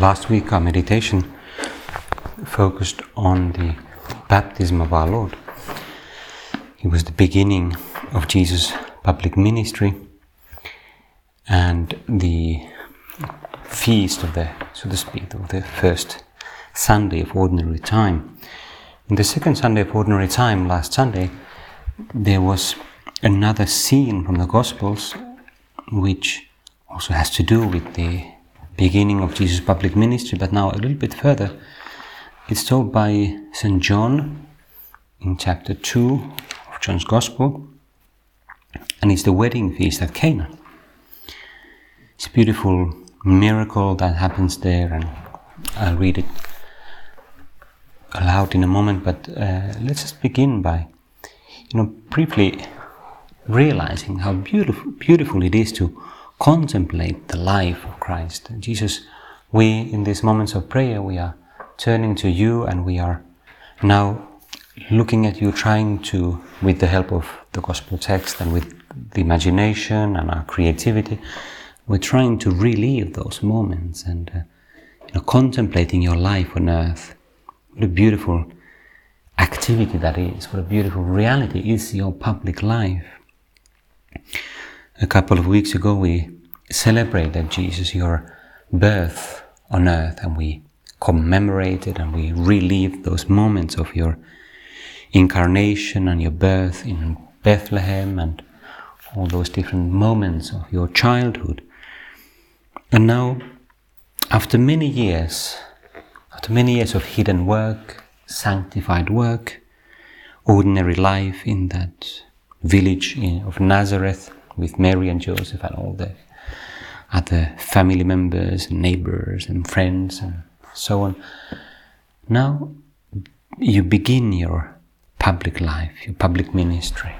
Last week, our meditation focused on the baptism of our Lord. It was the beginning of Jesus' public ministry and the feast of the, so to speak, of the first Sunday of ordinary time. In the second Sunday of ordinary time, last Sunday, there was another scene from the Gospels which also has to do with the beginning of Jesus' public ministry, but now a little bit further. It's told by St. John in chapter 2 of John's Gospel, and it's the wedding feast at Cana. It's a beautiful miracle that happens there, and I'll read it aloud in a moment, but uh, let's just begin by, you know, briefly realizing how beautiful, beautiful it is to contemplate the life of Christ. Jesus, we, in these moments of prayer, we are turning to you and we are now looking at you, trying to, with the help of the gospel text and with the imagination and our creativity, we're trying to relive those moments and uh, you know, contemplating your life on earth. What a beautiful activity that is, what a beautiful reality is your public life. A couple of weeks ago, we celebrated Jesus, your birth on earth, and we commemorated and we relived those moments of your incarnation and your birth in Bethlehem and all those different moments of your childhood. And now, after many years, after many years of hidden work, sanctified work, ordinary life in that village of Nazareth with Mary and Joseph and all the other family members and neighbors and friends and so on. Now you begin your public life, your public ministry.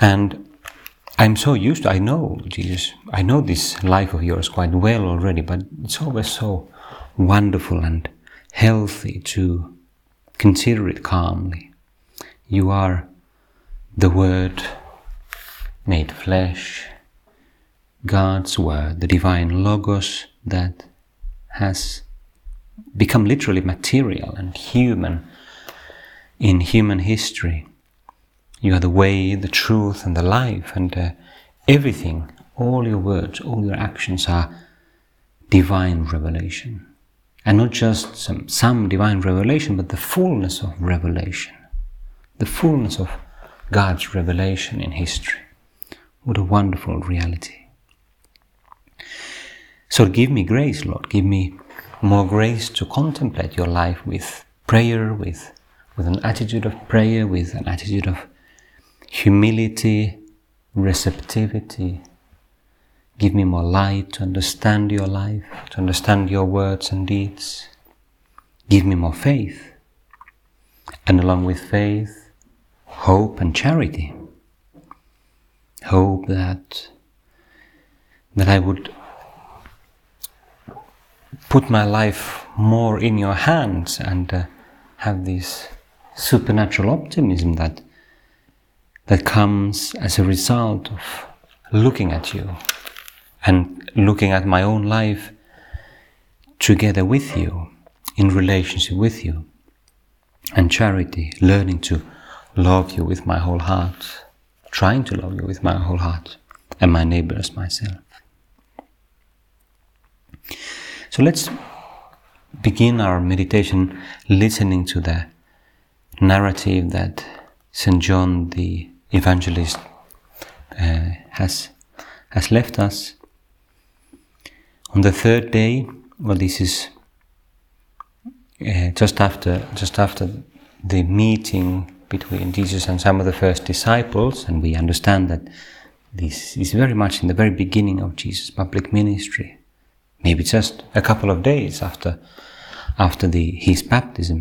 And I'm so used to, I know, Jesus, I know this life of yours quite well already, but it's always so wonderful and healthy to consider it calmly. You are the Word made flesh, God's Word, the divine Logos that has become literally material and human in human history. You are the way, the truth, and the life, and uh, everything, all your words, all your actions are divine revelation. And not just some, some divine revelation, but the fullness of revelation, the fullness of God's revelation in history. What a wonderful reality. So give me grace, Lord. Give me more grace to contemplate your life with prayer, with, with an attitude of prayer, with an attitude of humility, receptivity. Give me more light to understand your life, to understand your words and deeds. Give me more faith. And along with faith, hope and charity. Hope that that I would put my life more in your hands and uh, have this supernatural optimism that that comes as a result of looking at you and looking at my own life together with you in relationship with you and charity learning to love you with my whole heart trying to love you with my whole heart and my neighbor as myself so let's begin our meditation listening to the narrative that St. John the Evangelist uh, has, has left us. On the third day, well, this is uh, just after just after the meeting between Jesus and some of the first disciples, and we understand that this is very much in the very beginning of Jesus' public ministry, maybe just a couple of days after, after the, his baptism.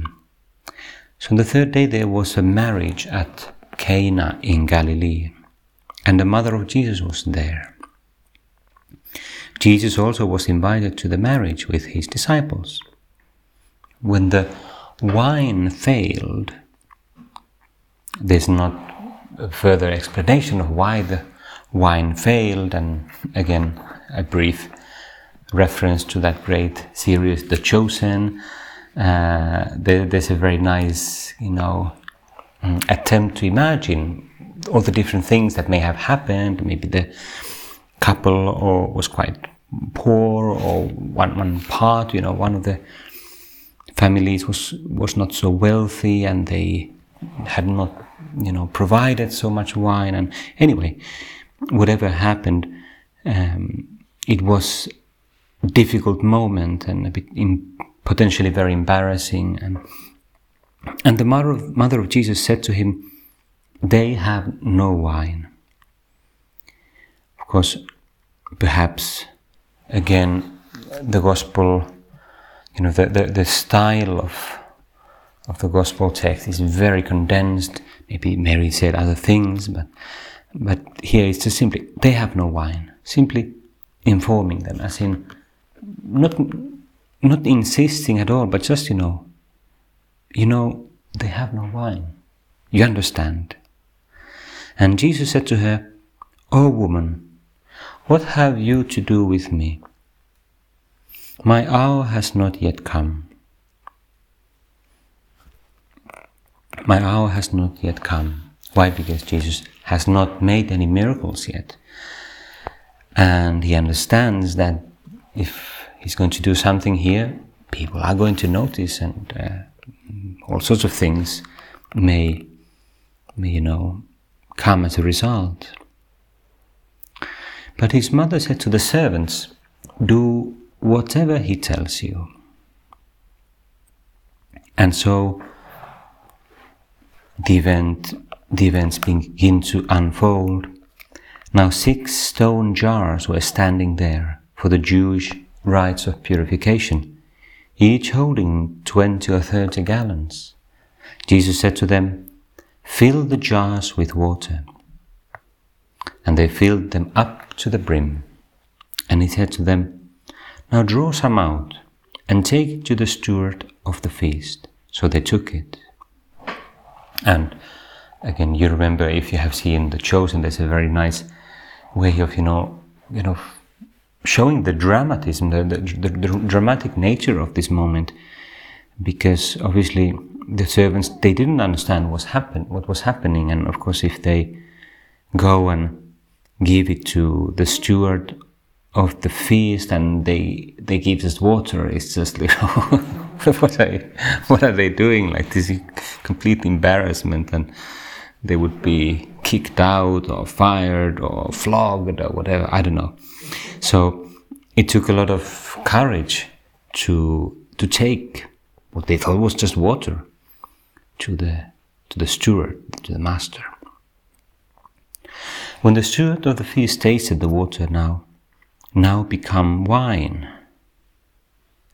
So on the third day there was a marriage at Cana in Galilee, and the mother of Jesus was there. Jesus also was invited to the marriage with his disciples. When the wine failed, there's not a further explanation of why the wine failed, and again, a brief reference to that great series, The Chosen. Uh, there, there's a very nice, you know, mm, attempt to imagine all the different things that may have happened. Maybe the couple or was quite poor, or one one part, you know, one of the families was was not so wealthy, and they had not, you know, provided so much wine. And anyway, whatever happened, um, it was a difficult moment and a bit in, potentially very embarrassing. And and the mother of, mother of Jesus said to him, "They have no wine." Of course, perhaps again the gospel, you know, the, the, the style of of the gospel text is very condensed. Maybe Mary said other things, but but here it's just simply they have no wine. Simply informing them, as in not not insisting at all, but just you know, you know they have no wine. You understand? And Jesus said to her, O woman, what have you to do with me? My hour has not yet come. My hour has not yet come. Why? Because Jesus has not made any miracles yet. And he understands that if he's going to do something here, people are going to notice and uh, all sorts of things may, may, you know, come as a result. But his mother said to the servants, Do whatever he tells you. And so the event the events begin to unfold. Now six stone jars were standing there for the Jewish rites of purification, each holding twenty or thirty gallons. Jesus said to them, Fill the jars with water. And they filled them up to the brim. And he said to them, Now draw some out and take it to the steward of the feast. So they took it. And again, you remember if you have seen The Chosen, there's a very nice way of, you know, you know, showing the dramatism, the, the, the, the dramatic nature of this moment, because obviously the servants they didn't understand what's happen, what was happening, and of course, if they go and give it to the steward of the feast and they they give us water, it's just like oh, what are what are they doing? Like this complete embarrassment and they would be kicked out or fired or flogged or whatever. I don't know. So it took a lot of courage to to take what they thought was just water to the to the steward, to the master. When the steward of the feast tasted the water now, now become wine,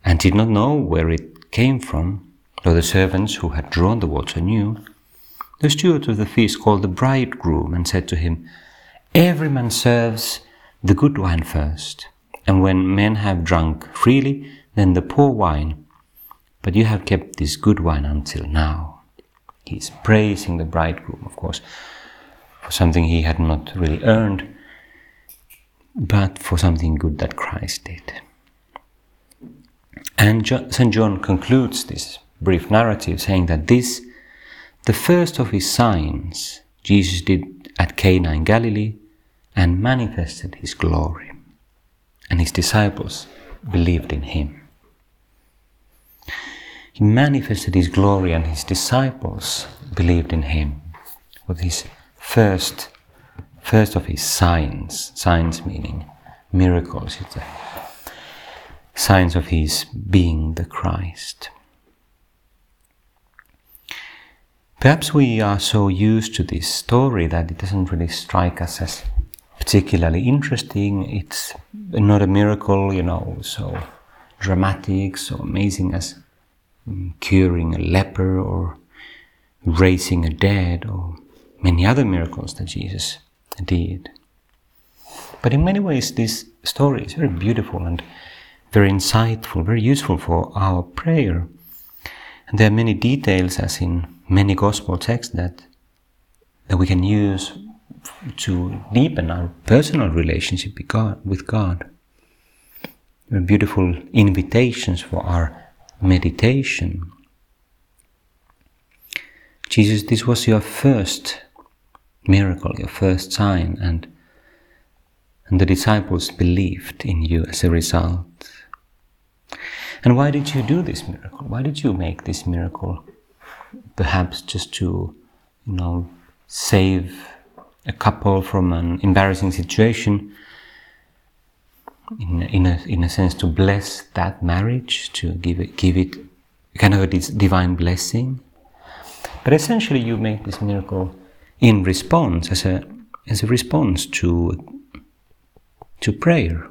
and did not know where it came from, though the servants who had drawn the water knew, the steward of the feast called the bridegroom and said to him, Every man serves the good wine first, and when men have drunk freely, then the poor wine. But you have kept this good wine until now. He is praising the bridegroom, of course, for something he had not really earned, but for something good that Christ did. And St. John concludes this brief narrative saying that this the first of his signs Jesus did at Cana in Galilee and manifested his glory. And his disciples believed in him. He manifested his glory and his disciples believed in him with his first first of his signs, signs meaning miracles, it's a signs of his being the Christ. Perhaps we are so used to this story that it doesn't really strike us as particularly interesting. It's not a miracle, you know, so dramatic, so amazing as mm, curing a leper or raising a dead or many other miracles that Jesus did. But in many ways, this story is very beautiful and very insightful, very useful for our prayer. And there are many details, as in many gospel texts, that, that we can use to deepen our personal relationship with God. There are beautiful invitations for our meditation. Jesus, this was your first miracle, your first sign, and, and the disciples believed in you as a result. And why did you do this miracle? Why did you make this miracle? Perhaps just to, you know, save a couple from an embarrassing situation, in, in, a, in a sense to bless that marriage, to give it, give it kind of a divine blessing. But essentially, you make this miracle in response, as a, as a response to, to prayer,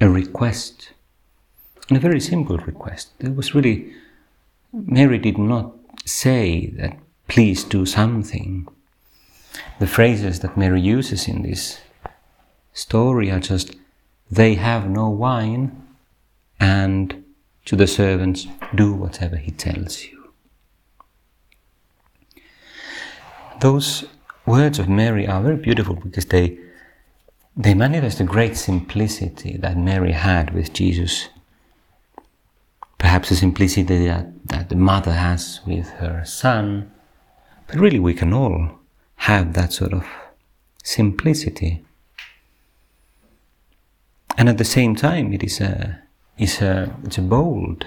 a request, a very simple request. It was really, Mary did not say that, please do something. The phrases that Mary uses in this story are just, they have no wine, and to the servants, do whatever he tells you. those words of Mary are very beautiful because they they manifest the great simplicity that Mary had with Jesus. Perhaps the simplicity that, that the mother has with her son, but really we can all have that sort of simplicity. And at the same time, it is a, a, it's a bold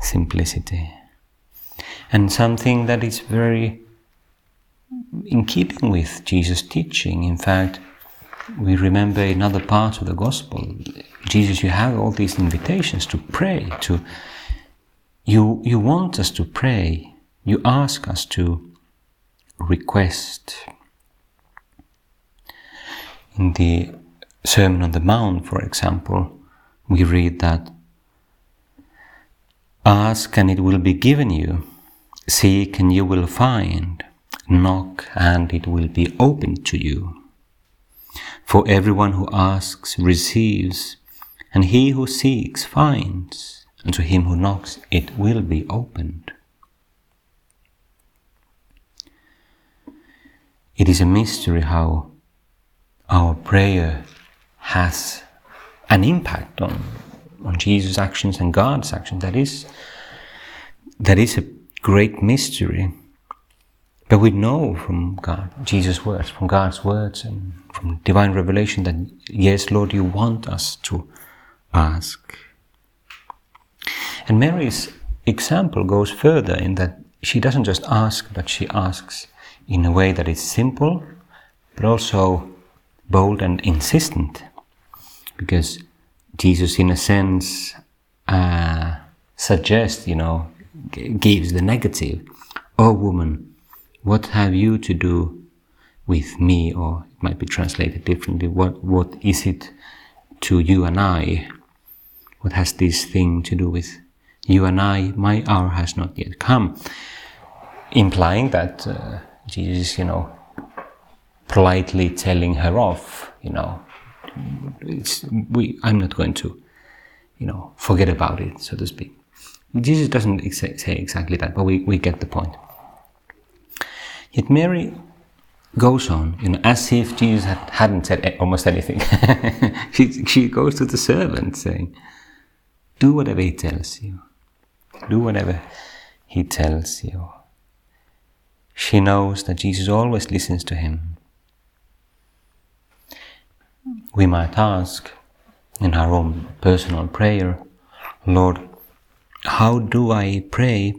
simplicity and something that is very in keeping with Jesus' teaching. In fact, we remember in other parts of the gospel, Jesus, you have all these invitations to pray, to you you want us to pray, you ask us to request. In the Sermon on the Mount, for example, we read that Ask and it will be given you, seek and you will find Knock and it will be opened to you. For everyone who asks receives, and he who seeks finds, and to him who knocks it will be opened. It is a mystery how our prayer has an impact on, on Jesus' actions and God's actions. That is, that is a great mystery. But we know from God, Jesus' words, from God's words and from divine revelation that, yes, Lord, you want us to ask. And Mary's example goes further in that she doesn't just ask, but she asks in a way that is simple, but also bold and insistent. Because Jesus, in a sense, uh, suggests, you know, gives the negative. Oh, woman, what have you to do with me? Or it might be translated differently. What, what is it to you and I? What has this thing to do with you and I? My hour has not yet come. Implying that uh, Jesus, you know, politely telling her off, you know, we, I'm not going to, you know, forget about it, so to speak. Jesus doesn't say exactly that, but we, we get the point. Yet Mary goes on, you know, as if Jesus had, hadn't said almost anything. she, she goes to the servant saying, Do whatever he tells you. Do whatever he tells you. She knows that Jesus always listens to him. We might ask in our own personal prayer, Lord, how do I pray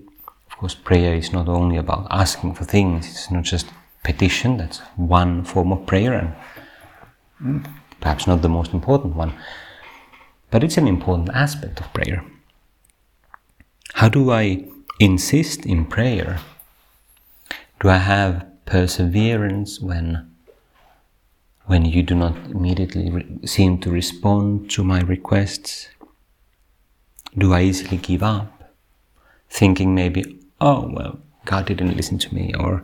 of course, prayer is not only about asking for things, it's not just petition, that's one form of prayer, and perhaps not the most important one, but it's an important aspect of prayer. How do I insist in prayer? Do I have perseverance when when you do not immediately seem to respond to my requests? Do I easily give up, thinking maybe, oh, well, God didn't listen to me, or,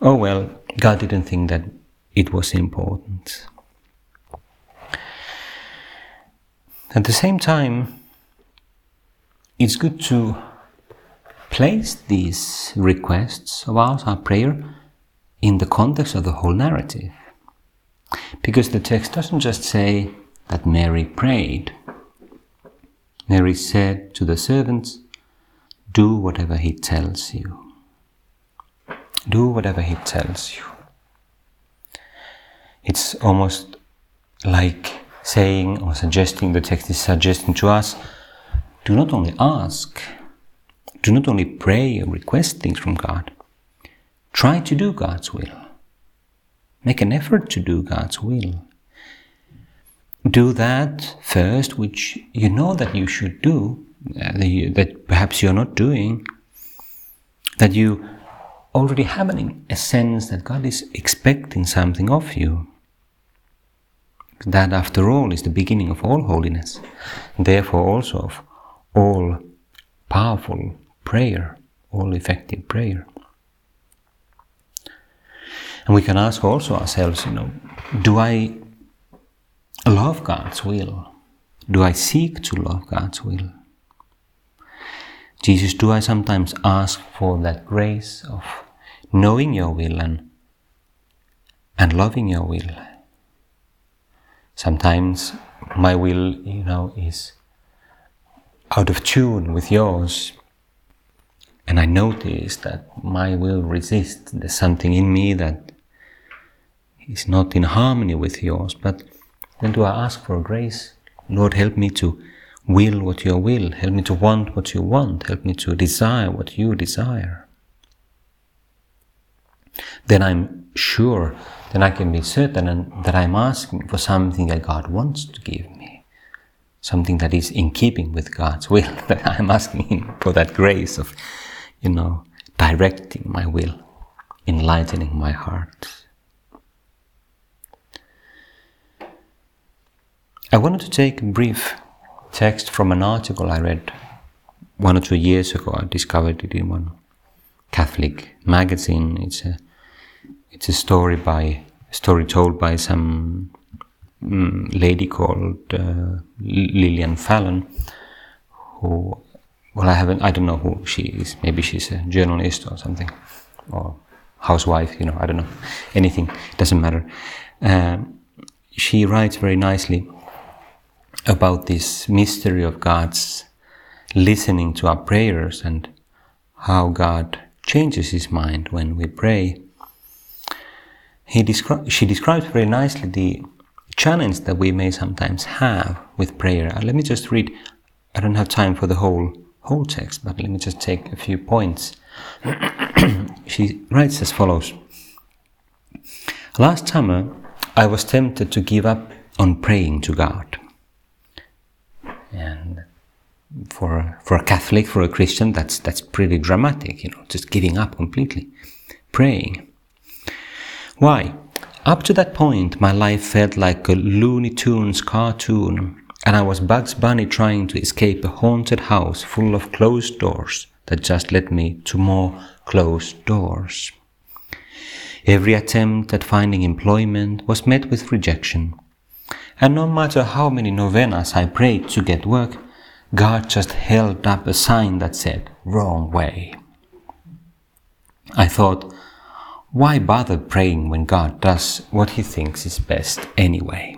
oh, well, God didn't think that it was important? At the same time, it's good to place these requests of ours, our prayer, in the context of the whole narrative. Because the text doesn't just say that Mary prayed. Mary said to the servants, Do whatever he tells you. Do whatever he tells you. It's almost like saying or suggesting, the text is suggesting to us, do not only ask, do not only pray or request things from God, try to do God's will. Make an effort to do God's will. Do that first, which you know that you should do, uh, that perhaps you're not doing, that you already have an, a sense that God is expecting something of you. That, after all, is the beginning of all holiness, therefore also of all powerful prayer, all effective prayer. And we can ask also ourselves, you know, do I love God's will? Do I seek to love God's will? Jesus, do I sometimes ask for that grace of knowing your will and, and loving your will? Sometimes my will, you know, is out of tune with yours. And I notice that my will resists. There's something in me that is not in harmony with yours. But then do I ask for grace? Lord, help me to will what you will. Help me to want what you want. Help me to desire what you desire. Then I'm sure then I can be certain that I'm asking for something that God wants to give me, something that is in keeping with God's will, that I'm asking Him for that grace of, you know, directing my will, enlightening my heart. I wanted to take a brief text from an article I read one or two years ago. I discovered it in one Catholic magazine. It's a it's a story by a story told by some um, lady called uh, Lillian Fallon, who well I haven't I don't know who she is. Maybe she's a journalist or something, or housewife. You know I don't know anything. Doesn't matter. Um, she writes very nicely about this mystery of God's listening to our prayers and how God changes His mind when we pray he descri- she describes very nicely the challenge that we may sometimes have with prayer. Let me just read. I don't have time for the whole whole text, but let me just take a few points. she writes as follows: Last summer, I was tempted to give up on praying to God, and for for a Catholic, for a Christian, that's that's pretty dramatic. You know, just giving up completely, praying. Why? Up to that point, my life felt like a Looney Tunes cartoon, and I was Bugs Bunny trying to escape a haunted house full of closed doors that just led me to more closed doors. Every attempt at finding employment was met with rejection. And no matter how many novenas I prayed to get work, God just held up a sign that said, wrong way. I thought, why bother praying when God does what he thinks is best anyway?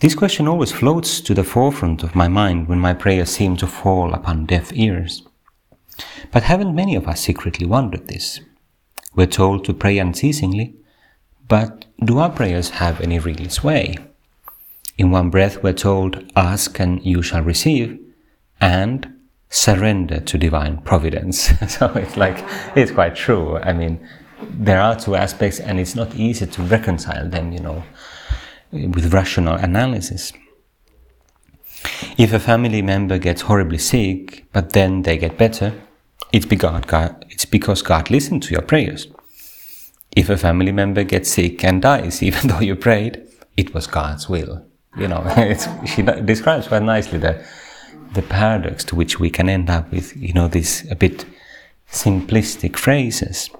This question always floats to the forefront of my mind when my prayers seem to fall upon deaf ears. But haven't many of us secretly wondered this? We're told to pray unceasingly, but do our prayers have any real sway? In one breath, we're told, Ask and you shall receive, and surrender to divine providence. so it's like, it's quite true. I mean, there are two aspects and it's not easy to reconcile them, you know, with rational analysis. If a family member gets horribly sick, but then they get better, it's because God, it's because God listened to your prayers. if a family member gets sick and dies, even though you prayed, it was God's will. You know, she describes quite nicely the, the paradox to which we can end up with, you know, these a bit simplistic phrases.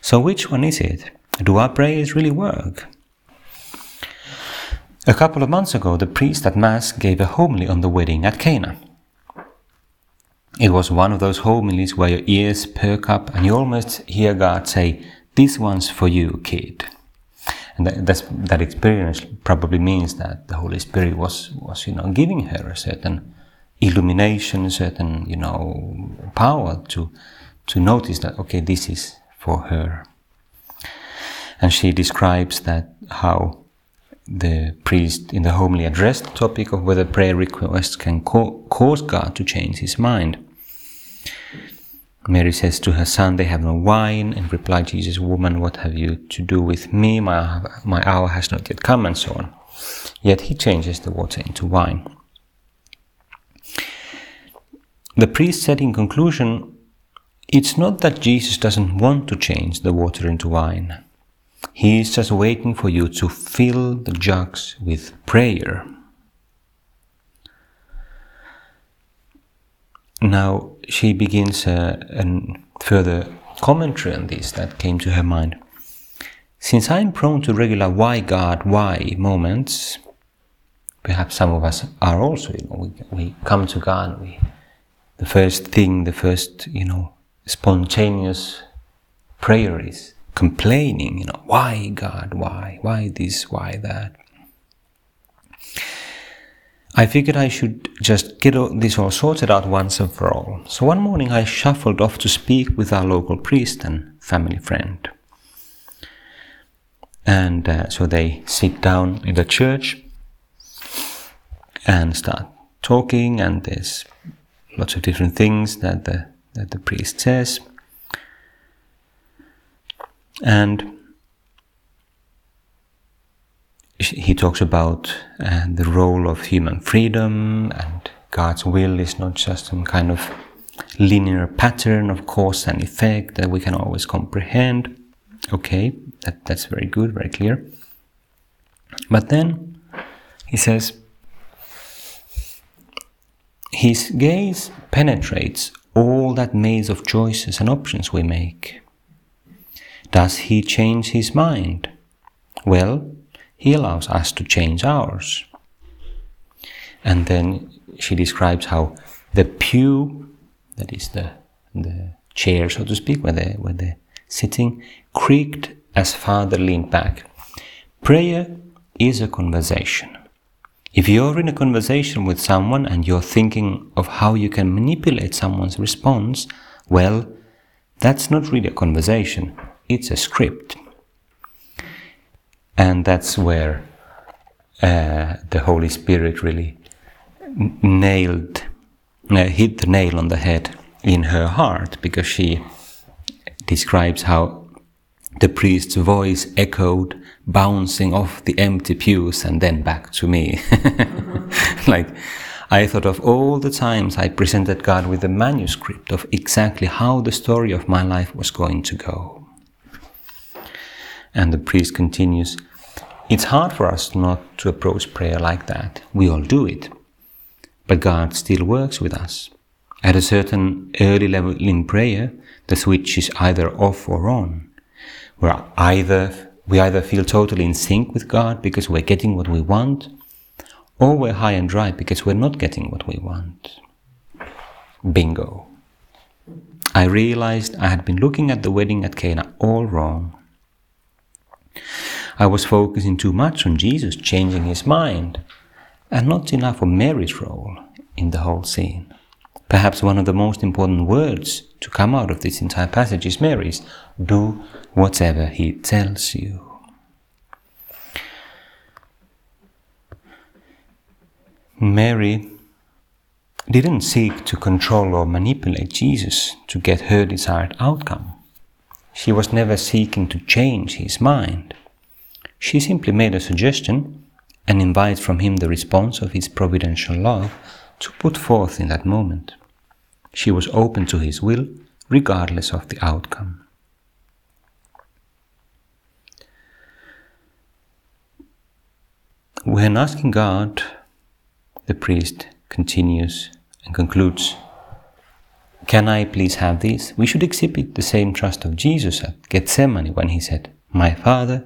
So, which one is it? Do our prayers really work? A couple of months ago, the priest at Mass gave a homily on the wedding at Cana. It was one of those homilies where your ears perk up and you almost hear God say, This one's for you, kid. And that, that experience probably means that the Holy Spirit was, was, you know, giving her a certain illumination, a certain, you know, power to, to notice that, okay, this is for her. And she describes that how the priest in the homily addressed the topic of whether prayer requests can co- cause God to change his mind. Mary says to her son, They have no wine. And replied Jesus, Woman, what have you to do with me? My, my hour has not yet come, and so on. Yet he changes the water into wine. The priest said in conclusion, It's not that Jesus doesn't want to change the water into wine. He is just waiting for you to fill the jugs with prayer. Now she begins uh, a, a further commentary on this that came to her mind. Since I'm prone to regular why God, why moments, perhaps some of us are also, you know, we, we come to God, we, the first thing, the first, you know, spontaneous prayer is complaining, you know, why God, why, why this, why that. I figured I should just get this all sorted out once and for all. So one morning I shuffled off to speak with our local priest and family friend. And uh, so they sit down in the church and start talking, and there's lots of different things that the, that the priest says. And he talks about uh, the role of human freedom and God's will is not just some kind of linear pattern of cause and effect that we can always comprehend. Okay, that, that's very good, very clear. But then he says, his gaze penetrates all that maze of choices and options we make. Does he change his mind? Well, he allows us to change ours. And then she describes how the pew, that is the, the chair, so to speak, where they, where they're sitting, creaked as father leaned back. Prayer is a conversation. If you're in a conversation with someone and you're thinking of how you can manipulate someone's response, well, that's not really a conversation, it's a script. And that's where uh, the Holy Spirit really nailed, uh, hit the nail on the head in her heart because she describes how the priest's voice echoed, bouncing off the empty pews and then back to me. like, I thought of all the times I presented God with a manuscript of exactly how the story of my life was going to go. And the priest continues, It's hard for us not to approach prayer like that. We all do it. But God still works with us. At a certain early level in prayer, the switch is either off or on. We're either, we either feel totally in sync with God because we're getting what we want, or we're high and dry because we're not getting what we want. Bingo. I realized I had been looking at the wedding at Cana all wrong. I was focusing too much on Jesus changing his mind and not enough on Mary's role in the whole scene. Perhaps one of the most important words to come out of this entire passage is Mary's do whatever he tells you. Mary didn't seek to control or manipulate Jesus to get her desired outcome. She was never seeking to change his mind. She simply made a suggestion and invited from him the response of his providential love to put forth in that moment. She was open to his will regardless of the outcome. When asking God, the priest continues and concludes Can I please have these? We should exhibit the same trust of Jesus at Gethsemane when he said, My Father,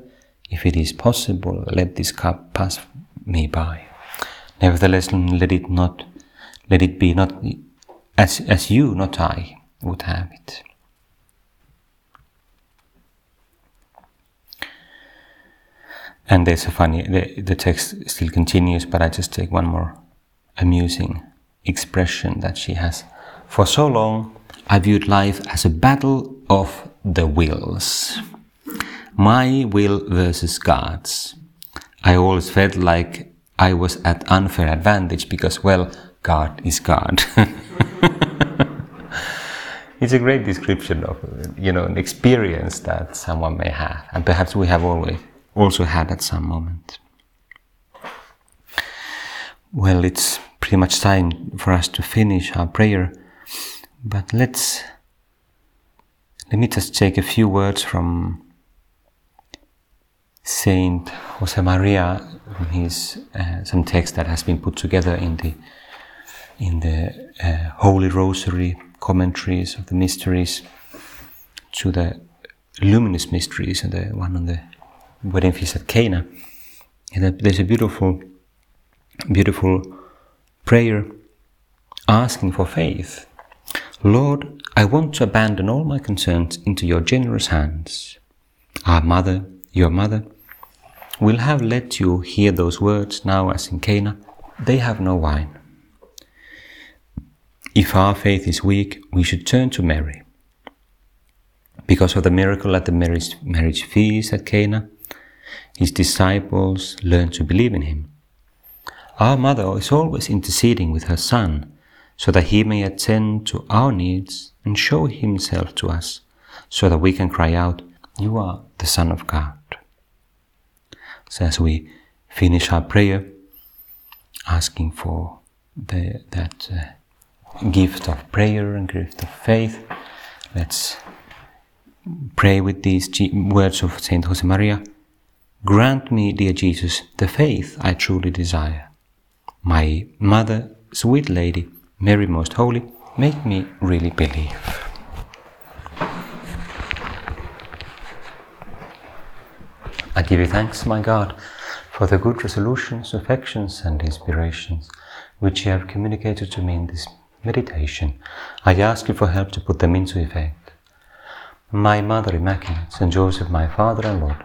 if it is possible, let this cup pass me by. Nevertheless, let it not, let it be not as, as you, not I, would have it. And there's a funny, the, the text still continues, but I just take one more amusing expression that she has. For so long, I viewed life as a battle of the wills. My will versus God's. I always felt like I was at unfair advantage because, well, God is God. it's a great description of, you know, an experience that someone may have, and perhaps we have always also had at some moment. Well, it's pretty much time for us to finish our prayer, but let's let me just take a few words from Saint Josemaria, his uh, some text that has been put together in the in the uh, Holy Rosary commentaries of the mysteries to the luminous mysteries and the one on the at Cana. And there's a beautiful, beautiful prayer asking for faith. Lord, I want to abandon all my concerns into your generous hands. Our mother, your mother, will have let you hear those words now as in Cana. They have no wine. If our faith is weak, we should turn to Mary. Because of the miracle at the marriage, marriage feast at Cana, his disciples learned to believe in him. Our mother is always interceding with her son so that he may attend to our needs and show himself to us so that we can cry out, You are the Son of God. So as we finish our prayer, asking for the, that uh, gift of prayer and gift of faith, let's pray with these words of Saint Josemaria. Grant me, dear Jesus, the faith I truly desire. My Mother, sweet Lady, Mary Most Holy, make me really believe. I give you thanks, my God, for the good resolutions, affections, and inspirations which you have communicated to me in this meditation. I ask you for help to put them into effect. My Mother Immaculate, Saint Joseph, my Father and Lord,